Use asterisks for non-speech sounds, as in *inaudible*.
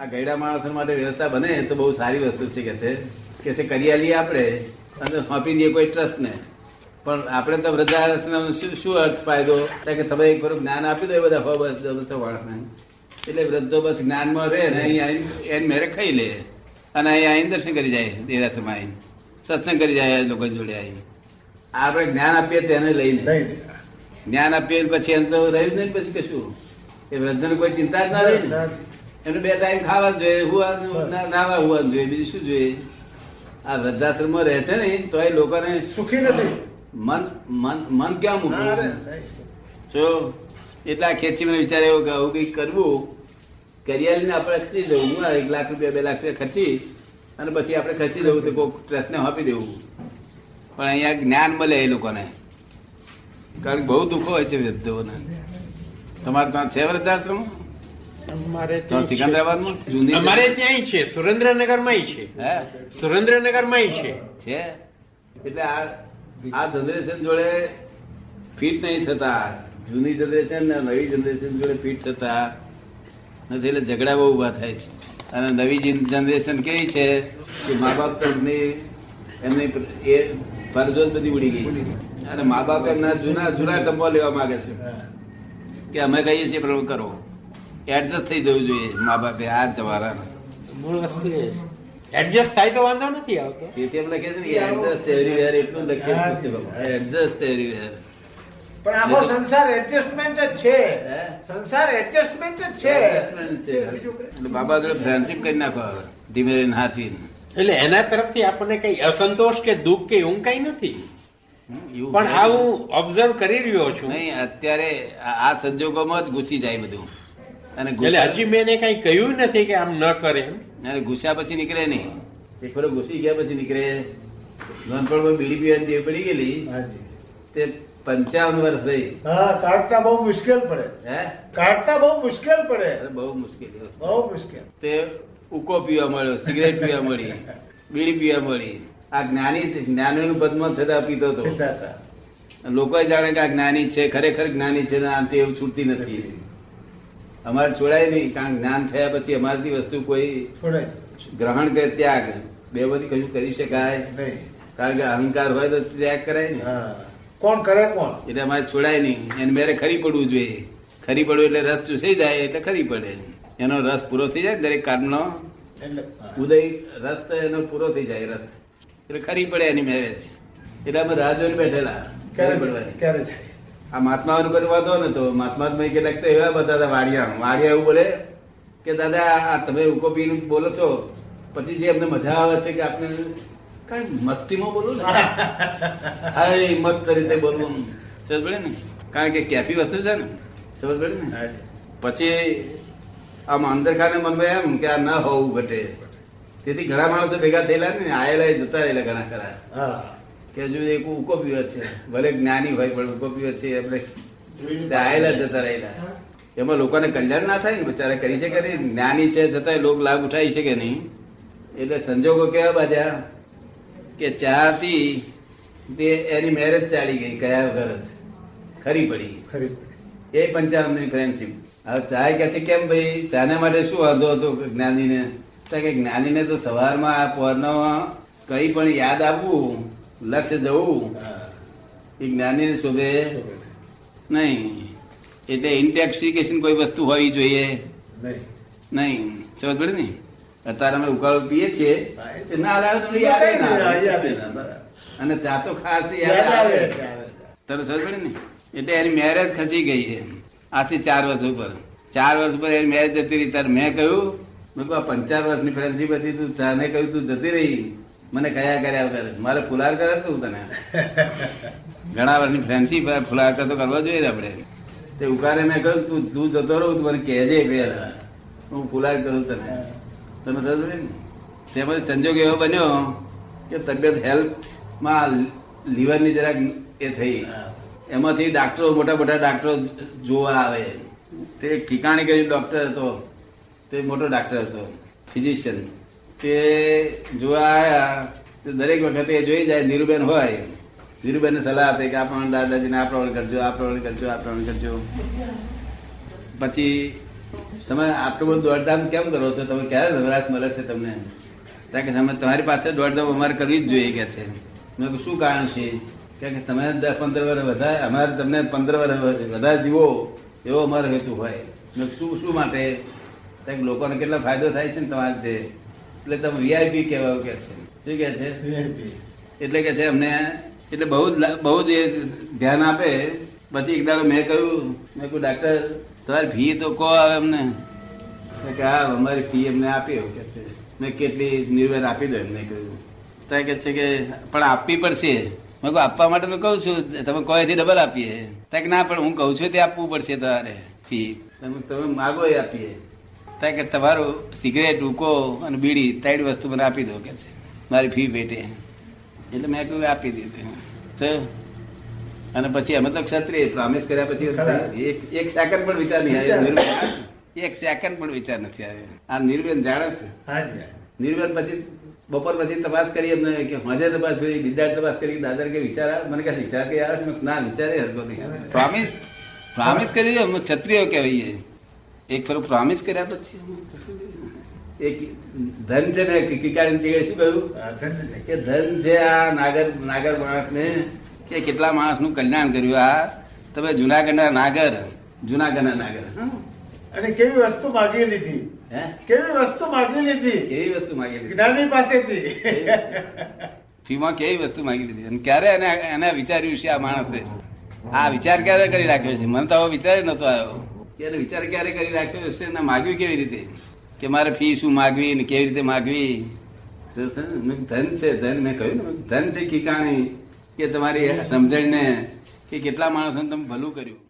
આ ગયડા માણસો માટે વ્યવસ્થા બને તો બહુ સારી વસ્તુ છે કે છે. કે છે કરી આલીએ આપણે અને સોંપી દઈએ કોઈ ટ્રસ્ટ ને પણ આપણે તો વૃદ્ધાશ્રમ શું શું અર્થ ફાયદો? એટલે કે તમે એક ખરું જ્ઞાન આપી દો એ બધા બસ બસો વાળાને. એટલે વૃદ્ધો બસ જ્ઞાનમાં રહે ને અહીં એને મેરે ખાઈ લે. અને અહીં આવીને દર્શન કરી જાય દેરાસરમાં આવીને. સત્સંગ કરી જાય લોકો જોડે આવી આપણે જ્ઞાન આપીએ તેને લઈને. જ્ઞાન આપીએ પછી એમ તો રહ્યું નહીં પછી કશું. એ વૃદ્ધને કોઈ ચિંતા જ ના રહી ને. એમને બે ટાઈમ ખાવા જોઈએ હુવાનું નાવા હુવાનું જોઈએ બીજું શું જોઈએ? આ વૃદ્ધાશ્રમમાં રહે છે ને તો એ લોકોને સુખી નથી. મન મન મન ક્યાં મૂકવું? જો એટલા ખેંચી મને વિચાર એવો કે આવું કઈ કરવું કરિયાલીને આપણે ખર્ચી દેવું હું એક લાખ રૂપિયા બે લાખ રૂપિયા ખર્ચી અને પછી આપણે ખર્ચી દેવું તો કોઈ ટ્રસ્ટને આપી દેવું. પણ અહીંયા જ્ઞાન મળે એ લોકોને. કારણ કે બહુ દુઃખો હોય છે વૃદ્ધોને. તમારે ત્યાં છે વૃદ્ધાશ્રમ? અમારે તમારે ત્યાં છે. સિકંદરાબાદમાં જૂની અમારે ત્યાંય છે. સુરેન્દ્રનગરમાં છે. હે? સુરેન્દ્રનગરમાં છે. છે? એટલે આ આ જનરેશન જોડે ફિટ નહીં થતા. જૂની જનરેશન ને નવી જનરેશન જોડે ફિટ થતા. નથી એટલે ઝઘડા બહુ ઊભા થાય છે. અને નવી જનરેશન કેવી છે કે મા બાપ તરફની એમની એ ફરજો બધી ઉડી ગઈ અને મા બાપ એમના જૂના જૂના ટંબો લેવા માંગે છે. કે અમે કહીએ છીએ પ્રભુ કરો. એડજસ્ટ થઈ જવું જોઈએ મા બાપે આ જવારા મૂળ વસ્તુ એ એડજસ્ટ થાય તો વાંધો નથી આવતો. એમ લખે છે ને એડજસ્ટ એવરીવેર એટલું લખે છે એડજસ્ટ એવરીવેર પણ આખો સંસાર એડજસ્ટમેન્ટ જ છે. સંસાર એડજસ્ટમેન્ટ જ છે. એટલે બાબા જોડે ફ્રેન્ડશિપ કરી નાખો ધીમે ધીમે હાચવીને એટલે એના તરફથી આપણને કઈ અસંતોષ કે દુઃખ કે એવું કઈ નથી. પણ આવું હું ઓબ્ઝર્વ કરી રહ્યો છું. નહીં અત્યારે આ આ સંજોગોમાં જ ઘૂસી જાય બધું. અને હજી મેં એને કઈ કહ્યું નથી કે આમ ન કરે અને ઘૂસ્યા પછી નીકળે નહીં. એ ખરો ઘૂસી ગયા પછી નીકળે? નાનપણમાં બીડી પીવાની ટેવ પડી ગયેલી? તે પંચાવન વર્ષ થઈ. કાઢતા બહુ મુશ્કેલ પડે. હે? કાઢતા બહુ મુશ્કેલ પડે. બહુ મુશ્કેલી બહુ મુશ્કેલ. તે ઉકો પીવા મળ્યો સિગરેટ પીવા મળી *laughs* બીડી પીવા મળી. આ જ્ઞાની જ્ઞાનીનું પદમાં છતાં પીતો હતો. લોકો જાણે કે આ જ્ઞાની છે ખરેખર જ્ઞાની છે આમ તે એવું છૂટતી નથી. અમારે છોડાય નહીં કારણ કે જ્ઞાન થયા પછી અમારાથી વસ્તુ કોઈ ગ્રહણ કે ત્યાગ. બે બધી કશું કરી શકાય. કારણ કે અહંકાર હોય તો ત્યાગ કરાય ને. કોણ કરે કોણ? એટલે અમારે છોડાય નહીં. એને મેરે ખરી પડવું જોઈએ. ખરી પડવું એટલે રસ ચૂસી જાય એટલે ખરી પડે. એનો રસ પૂરો થઈ જાય દરેક કામનો નો ઉદય રસ તો એનો પૂરો થઈ જાય રસ. એટલે ખરી પડે એની મેરેજ. એટલે અમે રાહ જોઈને બેઠેલા. ખરી પડવાની. આ મહાત્મા કોઈ વાંધો નતો. મહાત્મા કેટલાક તો એવા બધા હતા વાડિયા વાડિયા એવું બોલે કે દાદા આ તમે ઉકો પીને બોલો છો. પછી જે અમને મજા આવે છે કે આપને કઈ મસ્તીમાં બોલો ને. *laughs* હા મસ્ત રીતે બોલવું સમજ પડે ને? કારણ કે કેફી વસ્તુ છે ને સમજ પડે ને. પછી આમ અંદર ખાને મનમાં એમ કે આ ન હોવું ઘટે. તેથી ઘણા માણસો ભેગા થયેલા ને આયેલા જતા રહેલા ઘણા ખરા. કે હજુ એક ઉકો પીવે છે. ભલે જ્ઞાની હોય પણ ઉકો પીવે છે આપણે આયેલા જતા રહેલા. એમાં લોકોને કલ્યાણ ના થાય ને? બિચારા કરી છે કે જ્ઞાની છે છતાંય લોક લાભ ઉઠાવી કે નહીં. એટલે સંજોગો કેવા બાજા? કે ચાહતી તે એની મેરેજ ચાલી ગઈ કયા વગર જ ખરી પડી. ખરી એ પંચાવનની ફ્રેન્ડશીપ હવે ચાય કે છે કેમ ભાઈ? ચાને માટે શું વાંધો હતો જ્ઞાનીને? કે જ્ઞાનીને તો સવારમાં આ પોરનામાં કઈ પણ યાદ આપવું લક્ષ્ય જવું. એ જ્ઞાની શોભે નહીં. એટલે ઇન્ટેક્સિકેશન કોઈ વસ્તુ હોવી જોઈએ? નહીં. સમજ પડે ને? અત્યારે અમે ઉકાળો પીએ છીએ. ના લાવે તો યાદ આવે. અને ચા તો ખાસ યાદ આવે. તને સમજ પડે ને? એટલે એની મેરેજ ખસી ગઈ છે. આથી ચાર વર્ષ ઉપર. ચાર વર્ષ ઉપર એની મેરેજ જતી રહી. ત્યારે મેં કહ્યું મેં કહું પંચાર વર્ષની ફ્રેન્ડશીપ હતી તું ચાને કહ્યું તું જતી રહી. મને કયા કર્યા વગર મારે ફુલાર કરે તું તને? ઘણા વર્ષની ફ્રેન્ડશીપ ફુલાર કરતો કરવા જોઈએ આપણે. તે ઉકારે મેં કહ્યું તું તું જતો રહું તું મને કહેજે પહેલા હું ફુલાર કરું તને. તમે સમજ ને? તેમાં સંજોગ એવો બન્યો કે તબિયત હેલ્થમાં લીવરની જરાક એ થઈ. એમાંથી ડાક્ટરો મોટા મોટા ડાક્ટરો જોવા આવે. તે ઠીકાણી કર્યું ડોક્ટર હતો. તે મોટો ડાક્ટર હતો ફિઝિશિયન. તે જોવા આવ્યા દરેક વખતે જોઈ જાય નીરુબેન હોય. નીરુબેન સલાહ આપે કે આ પ્રમાણે દાદાજીને આ પ્રમાણે કરજો, આ પ્રમાણે કરજો, આ પ્રમાણે કરજો. પછી તમે આટલું બધું દોડધામ કેમ કરો છો? તમે ક્યારે નવરાશ મળે છે તમને? કારણ કે તમે તમારી પાસે દોડધામ અમારે કરવી જ જોઈએ કે છે. મેં શું કારણ છે? કારણ કે તમે દસ પંદર વર્ષ વધારે, અમારે તમને પંદર વર્ષ વધારે જીવો એવો અમારો હેતુ હોય. મેં શું શું માટે? લોકોને કેટલો ફાયદો થાય છે ને તમારે એટલે તમે વીઆઈપી કહેવાય કે છે. શું કે છે. એટલે કે છે અમને એટલે બહુ જ બહુ જ એ ધ્યાન આપે. પછી એક દાડો મેં કહ્યું મેં કહ્યું ડાક્ટર તમારી ફી તો કહો આવે અમને? કે હા અમારી ફી અમને આપી. એવું કે છે. મેં કેટલી નિર્વેર આપી દો એમને કહ્યું. તો એ કે છે કે પણ આપવી પડશે. મેં કહું આપવા માટે મેં કહું છું. તમે કહો એથી ડબલ આપીએ? તો કે ના પણ હું કહું છું તે આપવું પડશે તમારે ફી. તમે તમે માગો એ આપીએ. કે તમારું સિગરેટ ઉકો અને બીડી ત્રણ વસ્તુ મને આપી દો કે છે. મારી ફી પેટે એટલે મેં કહ્યું આપી દીધું. તો અને પછી અમે તો ક્ષત્રિય પ્રોમિસ કર્યા પછી એક એક સેકન્ડ પણ વિચાર નહીં આવ્યો. એક સેકન્ડ પણ વિચાર નથી આવ્યો. આ નિર્વેન જાણે છે. નિર્વેન પછી બપોર પછી તપાસ કરી એમને કે મજે તપાસ કરી બીજા તપાસ કરી દાદર કે વિચાર આવે? મને કે વિચાર કે આવે? ના વિચારે હતો નહીં. પ્રોમિસ પ્રોમિસ કરી ક્ષત્રિયો કહેવાઈએ. એક ફરો પ્રોમિસ કર્યા પછી? એક ધન છે ને કિકારી શું કહ્યું. કે ધન છે આ નાગર નાગર માણસ ને કે કેટલા માણસનું કલ્યાણ કર્યું આ? તમે જુનાગઢના નાગર જુનાગઢના નાગર. હં? અને કેવી વસ્તુ માગી લીધી? હે? કેવી વસ્તુ માગી લીધી? કેવી વસ્તુ માગી લીધી? જ્ઞાની પાસેથી. ફીમાં કેવી વસ્તુ માગી લીધી? અને ક્યારે એને એને વિચાર્યું છે આ માણસે? આ વિચાર ક્યારે કરી રાખ્યો છે? મને તો આવો વિચાર નતો આવ્યો. એને વિચાર ક્યારે કરી રાખ્યો હશે ને માગવી કેવી રીતે? કે મારે ફી શું માગવી ને કેવી રીતે માગવી? ધન છે, ધન મેં કહ્યું ને, ધન છે કિકાણી કે તમારી સમજણ ને કે કેટલા માણસોને તમે ભલું કર્યું.